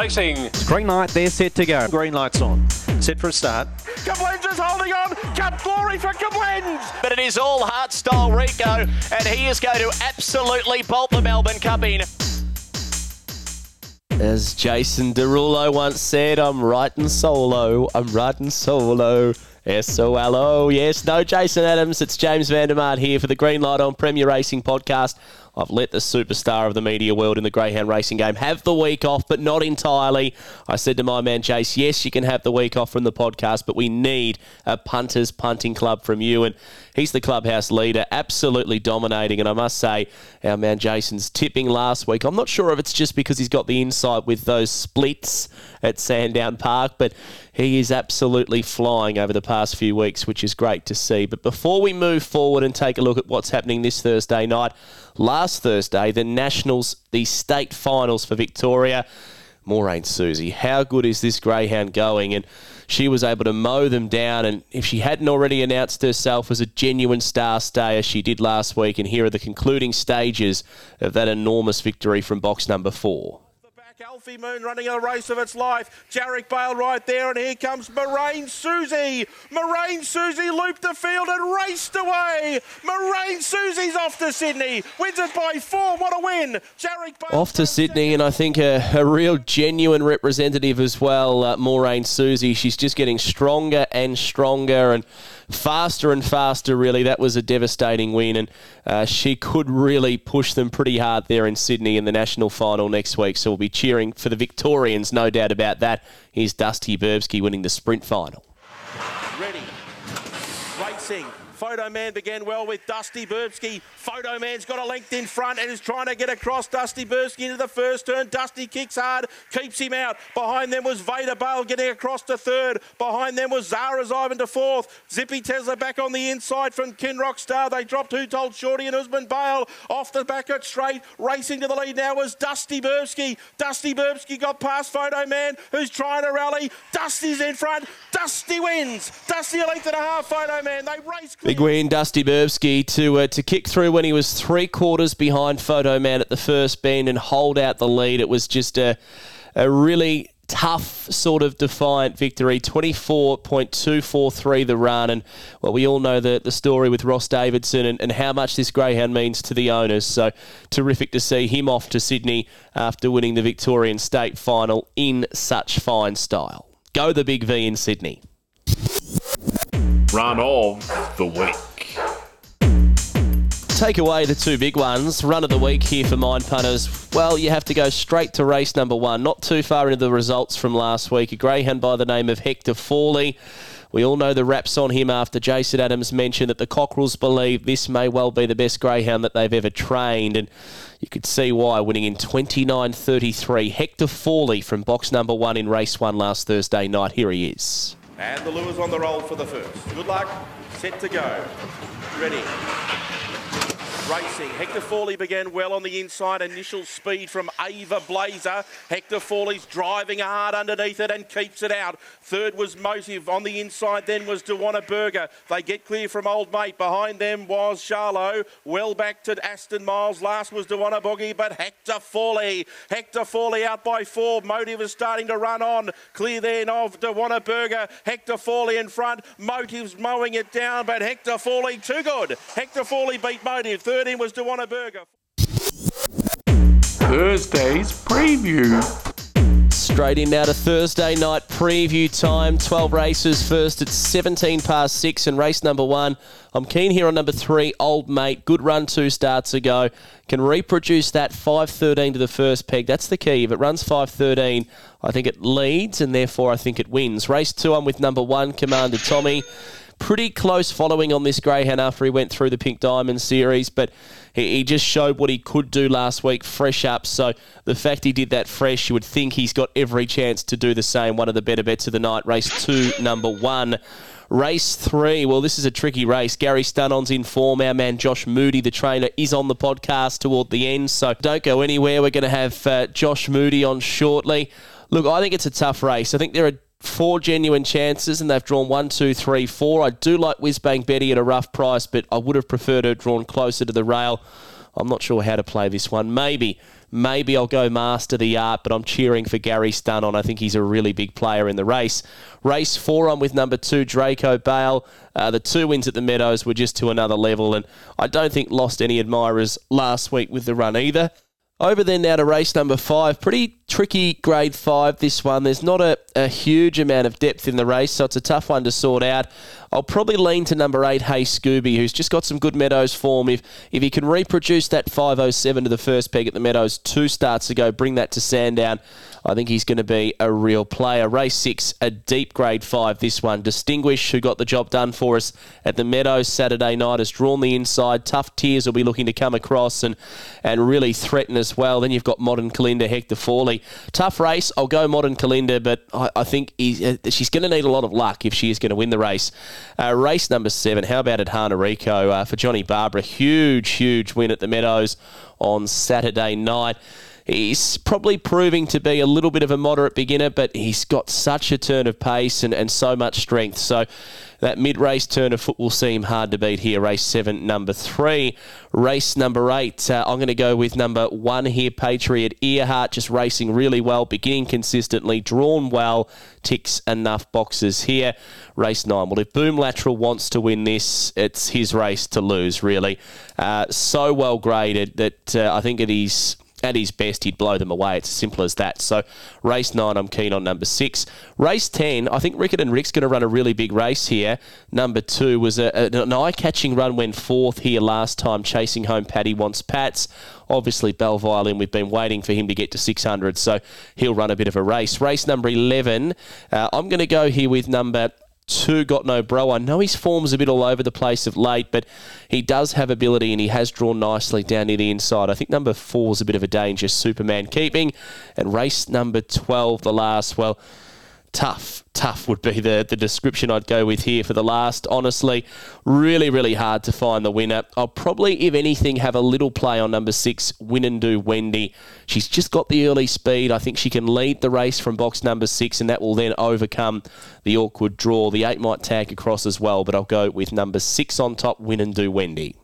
Racing. Green light, they're set to go. Green lights on. Set for a start. Kablens is holding on. Cup glory for Kablens. But it is all heart style Rico, and he is going to absolutely bolt the Melbourne Cup in. As Jason Derulo once said, I'm riding solo. I'm riding solo. S-O-L-O. Yes, no Jason Adams. It's James Vandermart here for the Green Light on Premier Racing podcast. I've let the superstar of the media world in the Greyhound racing game have the week off, but not entirely. I said to my man Chase, yes, you can have the week off from the podcast, but we need a punters punting club from you. And he's the clubhouse leader, absolutely dominating. And I must say, our man Jason's tipping last week. I'm not sure if it's just because he's got the insight with those splits at Sandown Park, but he is absolutely flying over the past few weeks, which is great to see. But before we move forward and take a look at what's happening this Thursday night, last Thursday, the Nationals, the state finals for Victoria. Maureen Susie, how good is this greyhound going? And she was able to mow them down. And if she hadn't already announced herself as a genuine star stayer, she did last week. And here are the concluding stages of that enormous victory from box number four. Alfie Moon running a race of its life. Jarek Bale right there, and here comes Moraine Susie. Moraine Susie looped the field and raced away. Moraine Susie's off to Sydney. Wins it by four. What a win. Jarek Bale off to Sydney, and I think a, a real genuine representative as well, uh, Moraine Susie. She's just getting stronger and stronger, and faster and faster, really. That was a devastating win, and uh, she could really push them pretty hard there in Sydney in the national final next week. So we'll be cheering for the Victorians, no doubt about that. Here's Dusty Burbsky winning the sprint final. Ready. Racing. Photo Man began well with Dusty Burbsky. Photo Man's got a length in front and is trying to get across Dusty Burbsky into the first turn. Dusty kicks hard, keeps him out. Behind them was Vader Bale getting across to third. Behind them was Zara's Ivan to fourth. Zippy Tesla back on the inside from Kinrock Star. They dropped Who Told Shorty and Usman Bale off the back at straight. Racing to the lead now was Dusty Burbsky. Dusty Burbsky got past Photo Man who's trying to rally. Dusty's in front. Dusty wins. Dusty a length and a half, Photo Man. They race. Big win, Dusty Burbsky, to uh, to kick through when he was three quarters behind Photo Man at the first bend and hold out the lead. It was just a, a really tough sort of defiant victory. 24.243 the run. And well we all know the, the story with ross davidson and, and how much this greyhound means to the owners. So terrific to see him off to sydney after winning the victorian state final in such fine style. Go the big v in sydney run of the week. Take away the two big ones. Run of the week here for Mind Punters. Well, you have to go straight to race number one. Not too far into the results from last week. A greyhound by the name of Hector Fawley. We all know the raps on him after Jason Adams mentioned that the Cockerels believe this may well be the best greyhound that they've ever trained. And you could see why, winning in 29.33. Hector Fawley from box number one in race one last Thursday night. Here he is. And the lures on the roll for the first. Good luck. Set to go. Ready racing. Hector Fawley began well on the inside. Initial speed from Ava Blazer. Hector Fawley's driving hard underneath it and keeps it out. Third was Motive. On the inside then was Dewana Burger. They get clear from Old Mate. Behind them was Charlo. Well back to Aston Miles. Last was Dewana Boggy, but Hector Fawley. Hector Fawley out by four. Motive is starting to run on. Clear then of Dewana Burger. Hector Fawley in front. Motive's mowing it down, but Hector Fawley too good. Hector Fawley beat Motive. Third in was Dewana Burger. Thursday's preview. Straight in now to Thursday night preview time. 12 races first. It's 17 past 6 and race number one. I'm keen here on number three, Old Mate. Good run two starts ago. Can reproduce that 5.13 to the first peg. That's the key. If it runs 5.13, I think it leads and therefore I think it wins. Race two, I'm with number one, Commander Tommy pretty close following on this greyhound after he went through the Pink Diamond series, but he, he, just showed what he could do last week, fresh up. So the fact he did that fresh, you would think he's got every chance to do the same. One of the better bets of the night. Race two, number one. Race three, well, this is a tricky race. Garry Stun On's in form. Our man Josh Moody, the trainer, is on the podcast toward the end, so don't go anywhere. We're going to have uh, Josh Moody on shortly. Look, I think it's a tough race. I think there are four genuine chances, and they've drawn one, two, three, four. I do like Whizbang Betty at a rough price, but I would have preferred her drawn closer to the rail. I'm not sure how to play this one. Maybe, maybe I'll go master the art, but I'm cheering for Garry Stun On. I think he's a really big player in the race. Race four on with number two, Draco Bale. Uh, the two wins at the Meadows were just to another level, and I don't think lost any admirers last week with the run either. Over then now to race number five. Pretty tricky grade five, this one. There's not a, a huge amount of depth in the race, so it's a tough one to sort out. I'll probably lean to number eight, Hey Scooby, who's just got some good Meadows form. If if he can reproduce that 507 to the first peg at the Meadows two starts ago, bring that to Sandown, I think he's going to be a real player. Race six, a deep grade five, this one. Distinguished, who got the job done for us at the Meadows Saturday night, has drawn the inside. Tough Tears will be looking to come across and, and really threaten as well. Then you've got Modern Kalinda, Hector Fawley. Tough race. I'll go Modern Kalinda, but I, I think uh, she's going to need a lot of luck if she is going to win the race. Uh, race number seven, how about at Hana Rico uh, for Johnny Barbara? Huge, huge win at the Meadows on Saturday night. He's probably proving to be a little bit of a moderate beginner, but he's got such a turn of pace and, and so much strength. So that mid race turn of foot will seem hard to beat here. Race seven, number three. Race number eight, uh, I'm going to go with number one here, Patriot Earhart, just racing really well, beginning consistently, drawn well, ticks enough boxes here. Race nine. Well, if Boom Lateral wants to win this, it's his race to lose, really. Uh, so well graded that uh, I think it is at his best, he'd blow them away. It's as simple as that. So, race nine, I'm keen on number six. Race 10, I think Rickett and Rick's going to run a really big race here. Number two was a, an eye catching run, went fourth here last time, chasing home Paddy Wants Pats. Obviously, Bell Violin, we've been waiting for him to get to 600, so he'll run a bit of a race. Race number 11, uh, I'm going to go here with number two got no bro. I know his form's a bit all over the place of late, but he does have ability and he has drawn nicely down near the inside. I think number four is a bit of a danger, Superman keeping. And race number 12, the last, well, tough, tough would be the, the description I'd go with here for the last. Honestly, really, really hard to find the winner. I'll probably, if anything, have a little play on number six, Win and Do Wendy. She's just got the early speed. I think she can lead the race from box number six, and that will then overcome the awkward draw. The eight might tag across as well, but I'll go with number six on top, Win and Do Wendy.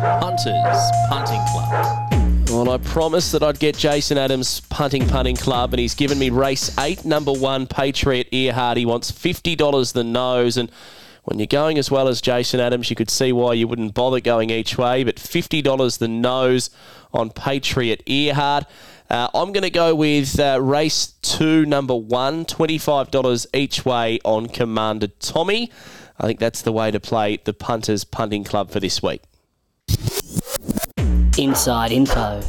Hunters Punting Club. Well, I promised that I'd get Jason Adams punting punting club, and he's given me race eight, number one, Patriot Earhart. He wants fifty dollars the nose, and when you're going as well as Jason Adams, you could see why you wouldn't bother going each way. But fifty dollars the nose on Patriot Earhart. Uh, I'm going to go with uh, race two, number one, $25 each way on Commander Tommy. I think that's the way to play the Punters Punting Club for this week. Inside Info.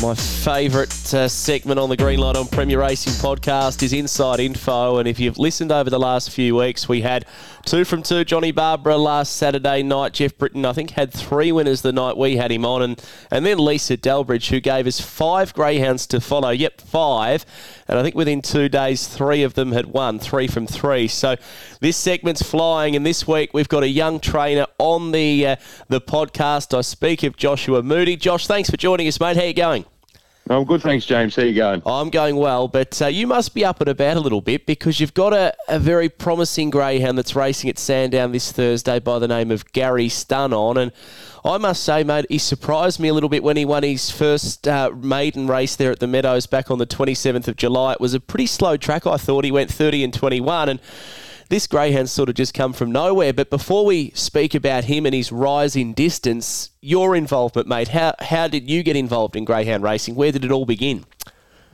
My favourite uh, segment on the Green Light on Premier Racing podcast is Inside Info. And if you've listened over the last few weeks, we had two from two. Johnny Barbara last Saturday night. Jeff Britton, I think, had three winners the night we had him on. And, and then Lisa Delbridge, who gave us five greyhounds to follow. Yep, five. And I think within two days, three of them had won, three from three. So this segment's flying. And this week, we've got a young trainer on the, uh, the podcast. I speak of Joshua Moody. Josh, thanks for joining us, mate. How you going? I'm good, thanks, James. How you going? I'm going well, but uh, you must be up and about a little bit because you've got a, a very promising greyhound that's racing at Sandown this Thursday by the name of Garry Stun On. And I must say, mate, he surprised me a little bit when he won his first uh, maiden race there at the Meadows back on the 27th of July. It was a pretty slow track, I thought. He went 30 and 21. And this greyhound's sort of just come from nowhere. But before we speak about him and his rise in distance, your involvement, mate, how, how did you get involved in greyhound racing? Where did it all begin?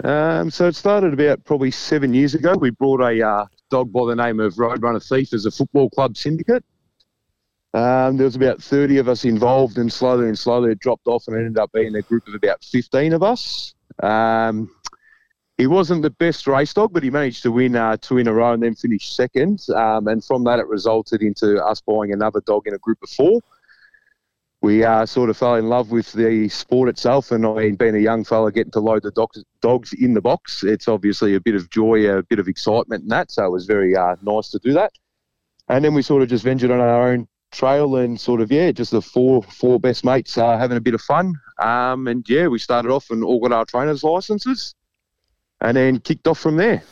Um, so it started about probably seven years ago. We brought a uh, dog by the name of Roadrunner Thief as a football club syndicate. Um, there was about 30 of us involved, and slowly and slowly it dropped off, and it ended up being a group of about 15 of us. Um, he wasn't the best race dog, but he managed to win uh, two in a row and then finish second. Um, and from that, it resulted into us buying another dog in a group of four. We uh, sort of fell in love with the sport itself, and I mean, being a young fella, getting to load the dogs, dogs in the box, it's obviously a bit of joy, a bit of excitement, and that. So it was very uh, nice to do that. And then we sort of just ventured on our own trail, and sort of yeah, just the four four best mates uh, having a bit of fun. Um, and yeah, we started off and all got our trainers' licenses and then kicked off from there.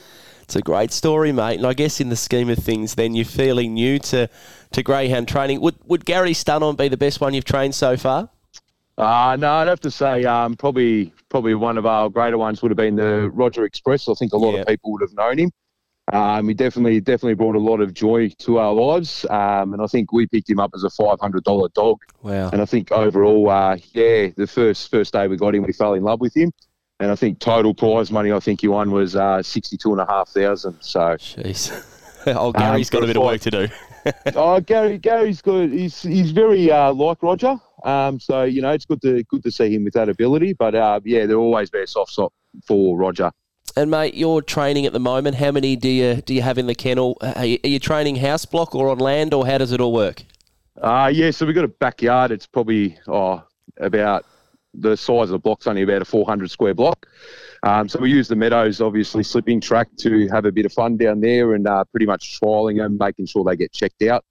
It's a great story, mate. And I guess in the scheme of things, then you're fairly new to, to greyhound training. Would would Garry Stun On be the best one you've trained so far? Uh, no, I'd have to say um, probably probably one of our greater ones would have been the Roger Express. I think a lot Yeah. of people would have known him. Um, he definitely definitely brought a lot of joy to our lives, um, and I think we picked him up as a five hundred dollar dog. Wow. And I think overall, uh, yeah, the first first day we got him, we fell in love with him. And I think total prize money, I think he won was uh, sixty two and a half thousand. So, Jeez. oh, Gary's got a bit of work to do. oh, Gary, Gary's good. He's he's very uh, like Roger. Um, so you know, it's good to good to see him with that ability. But uh, yeah, there'll always be a soft spot for Roger. And mate, you're training at the moment. How many do you do you have in the kennel? Are you, are you training house block or on land, or how does it all work? Uh, yeah, so we've got a backyard. It's probably oh, about the size of the block's only about a 400 square block. Um, so we use the meadows, obviously slipping track to have a bit of fun down there and uh, pretty much trialing them, making sure they get checked out.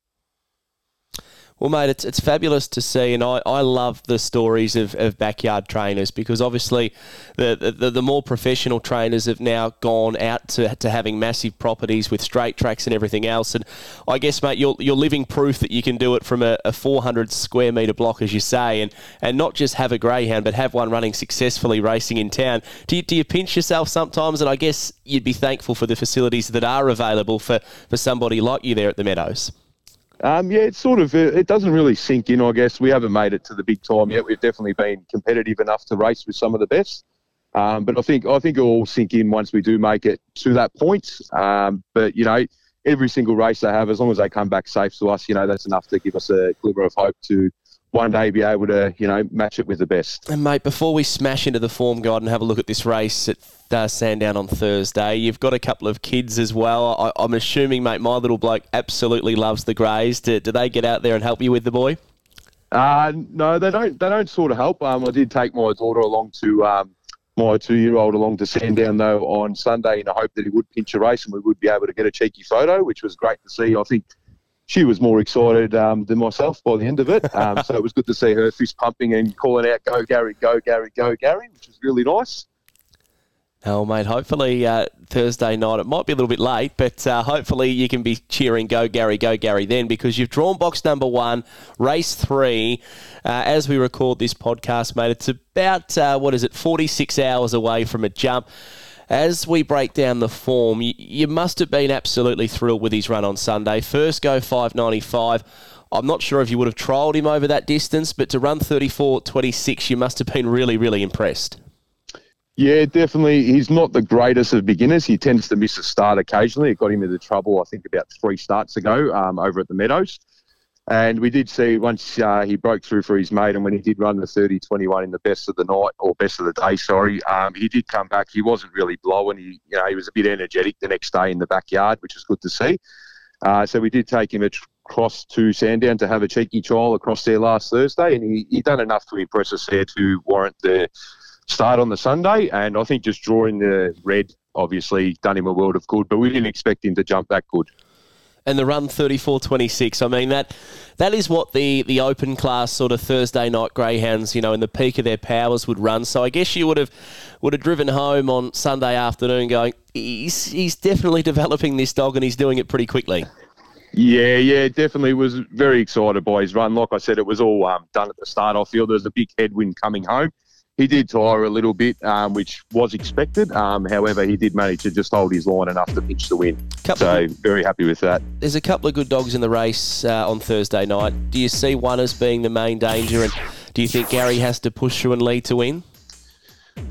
Well, mate, it's, it's fabulous to see, and I, I love the stories of, of backyard trainers because obviously the, the the more professional trainers have now gone out to, to having massive properties with straight tracks and everything else. And I guess, mate, you're, you're living proof that you can do it from a, a 400 square metre block, as you say, and, and not just have a greyhound, but have one running successfully racing in town. Do you, do you pinch yourself sometimes? And I guess you'd be thankful for the facilities that are available for, for somebody like you there at the Meadows. Um, yeah, it's sort of, uh, it doesn't really sink in, I guess. We haven't made it to the big time yet. We've definitely been competitive enough to race with some of the best. Um, but I think I think it'll sink in once we do make it to that point. Um, but, you know, every single race they have, as long as they come back safe to us, you know, that's enough to give us a glimmer of hope to one day be able to, you know, match it with the best. And mate, before we smash into the form guide and have a look at this race at uh, Sandown on Thursday, you've got a couple of kids as well. I, I'm assuming, mate, my little bloke absolutely loves the greys. Do, do they get out there and help you with the boy? Uh, no, they don't. They don't sort of help. Um, I did take my daughter along to um, my two-year-old along to Sandown though on Sunday in the hope that he would pinch a race and we would be able to get a cheeky photo, which was great to see. I think she was more excited um, than myself by the end of it. Um, so it was good to see her fist pumping and calling out, "Go Gary, go Gary, go Gary," which was really nice. Oh, mate, hopefully uh, Thursday night, it might be a little bit late, but uh, hopefully you can be cheering Go Gary, Go Gary then because you've drawn box number one, race three. Uh, as we record this podcast, mate, it's about, uh, what is it, 46 hours away from a jump. As we break down the form, you, you must have been absolutely thrilled with his run on Sunday. First go 595. I'm not sure if you would have trialled him over that distance, but to run 34.26, you must have been really, really impressed. Yeah, definitely. He's not the greatest of beginners. He tends to miss a start occasionally. It got him into trouble, I think, about three starts ago um, over at the Meadows. And we did see once uh, he broke through for his mate, and when he did run the 30 21 in the best of the night, or best of the day, sorry, um, he did come back. He wasn't really blowing. He, you know, he was a bit energetic the next day in the backyard, which was good to see. Uh, so we did take him across to Sandown to have a cheeky trial across there last Thursday, and he, he done enough to impress us there to warrant the start on the Sunday. And I think just drawing the red obviously done him a world of good, but we didn't expect him to jump that good. And the run 34-26. I mean that that is what the the open class sort of Thursday night greyhounds, you know, in the peak of their powers would run. So I guess you would have would have driven home on Sunday afternoon going he's he's definitely developing this dog and he's doing it pretty quickly. Yeah, yeah, definitely was very excited by his run. Like I said, it was all um, done at the start. I feel there was a big headwind coming home. He did tire a little bit, um, which was expected. Um, however, he did manage to just hold his line enough to pinch the win. Couple So very happy with that. There's a couple of good dogs in the race uh, on Thursday night. Do you see one as being the main danger and do you think Gary has to push through and lead to win?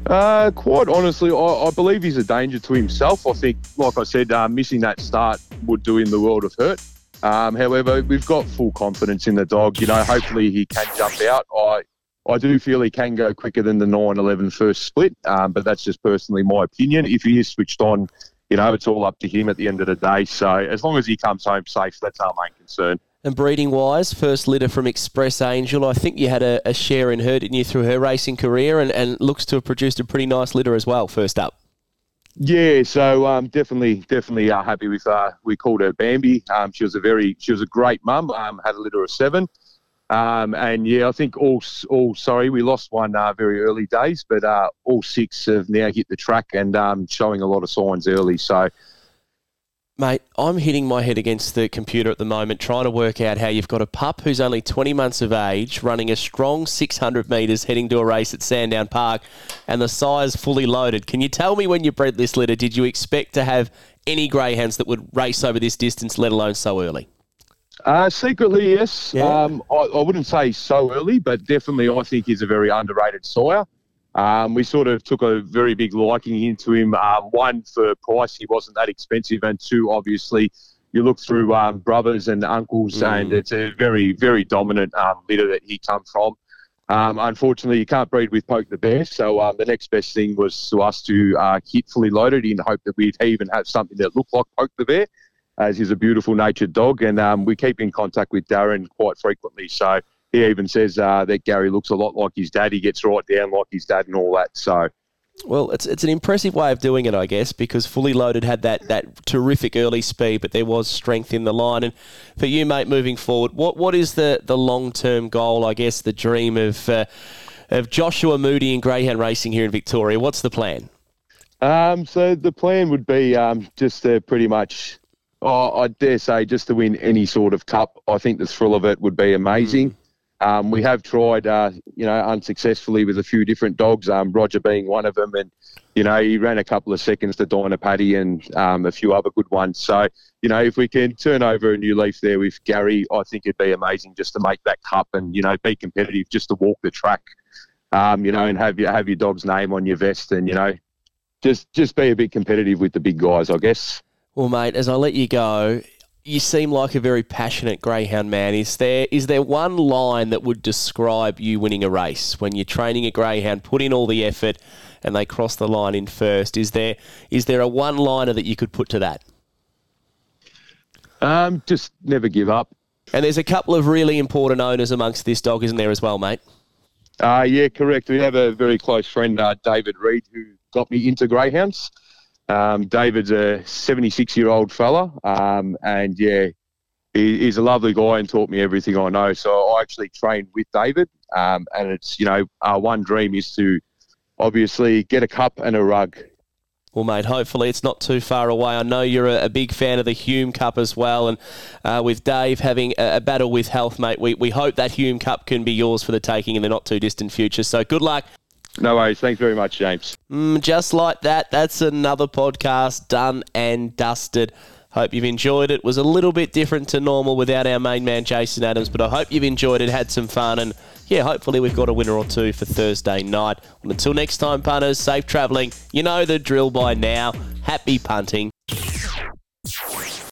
Uh, quite honestly, I, I believe he's a danger to himself. I think, like I said, uh, missing that start would do him the world of hurt. Um, however, we've got full confidence in the dog. You know, hopefully he can jump out. I I do feel he can go quicker than the 9-11 first split, um, but that's just personally my opinion. If he is switched on, you know, it's all up to him at the end of the day. So as long as he comes home safe, that's our main concern. And breeding wise, first litter from Express Angel. I think you had a, a share in her, didn't you, through her racing career, and, and looks to have produced a pretty nice litter as well. First up, Yeah, so um, definitely, definitely uh, happy with. Uh, we called her Bambi. Um, she was a very, she was a great mum. Um, had a litter of seven. Um, and yeah, I think all all sorry we lost one uh, very early days, but uh, all six have now hit the track and um, showing a lot of signs early. So Mate, I'm hitting my head against the computer at the moment trying to work out how you've got a pup who's only 20 months of age running a strong 600 metres heading to a race at Sandown Park and the size fully loaded. Can you tell me when you bred this litter, did you expect to have any greyhounds that would race over this distance, let alone so early? Uh, secretly, yes. Yeah. Um, I, I wouldn't say so early, but definitely I think he's a very underrated sire. Um, we sort of took a very big liking into him. Um, one, for price, he wasn't that expensive, and two, obviously, you look through um, brothers and uncles, and it's a very, very dominant um, litter that he come from. Um, unfortunately, you can't breed with Poke the Bear, so um, the next best thing was to us to uh, hit fully loaded in hope that we'd even have something that looked like Poke the Bear, as he's a beautiful natured dog, and um, we keep in contact with Darren quite frequently. So he even says uh, that Gary looks a lot like his dad. He gets right down like his dad and all that. So Well, it's it's an impressive way of doing it, I guess, because fully loaded had that, that terrific early speed, but there was strength in the line. And for you, mate, moving forward, what what is the, the long term goal? I guess the dream of uh, of Joshua Moody and Greyhound Racing here in Victoria. What's the plan? Um, so the plan would be um, just to pretty much, oh, I dare say, just to win any sort of cup. I think the thrill of it would be amazing. Um, we have tried, uh, you know, unsuccessfully with a few different dogs. Um, Roger being one of them, and you know, he ran a couple of seconds to Dinah Paddy and um, a few other good ones. So, you know, if we can turn over a new leaf there with Gary, I think it'd be amazing just to make that cup and you know be competitive, just to walk the track, um, you know, and have your have your dog's name on your vest, and you know, just just be a bit competitive with the big guys, I guess. Well, mate, as I let you go, you seem like a very passionate greyhound man. Is there is there one line that would describe you winning a race when you're training a greyhound, put in all the effort, and they cross the line in first? Is there is there a one liner that you could put to that? Um, just never give up. And there's a couple of really important owners amongst this dog, isn't there, as well, mate? Uh, yeah, correct. We have a very close friend, uh, David Reed, who got me into greyhounds. Um, David's a 76 year old fella, um, and yeah, he, he's a lovely guy and taught me everything I know. So I actually trained with David, um, and it's you know our one dream is to obviously get a cup and a rug. Well, mate, hopefully it's not too far away. I know you're a, a big fan of the Hume Cup as well, and uh, with Dave having a, a battle with health, mate, we, we hope that Hume Cup can be yours for the taking in the not too distant future. So good luck. No worries. Thanks very much, James. Mm, just like that, that's another podcast done and dusted. Hope you've enjoyed it. Was a little bit different to normal without our main man Jason Adams, but I hope you've enjoyed it, had some fun, and yeah, hopefully we've got a winner or two for Thursday night. Well, until next time, punters, safe travelling. You know the drill by now. Happy punting.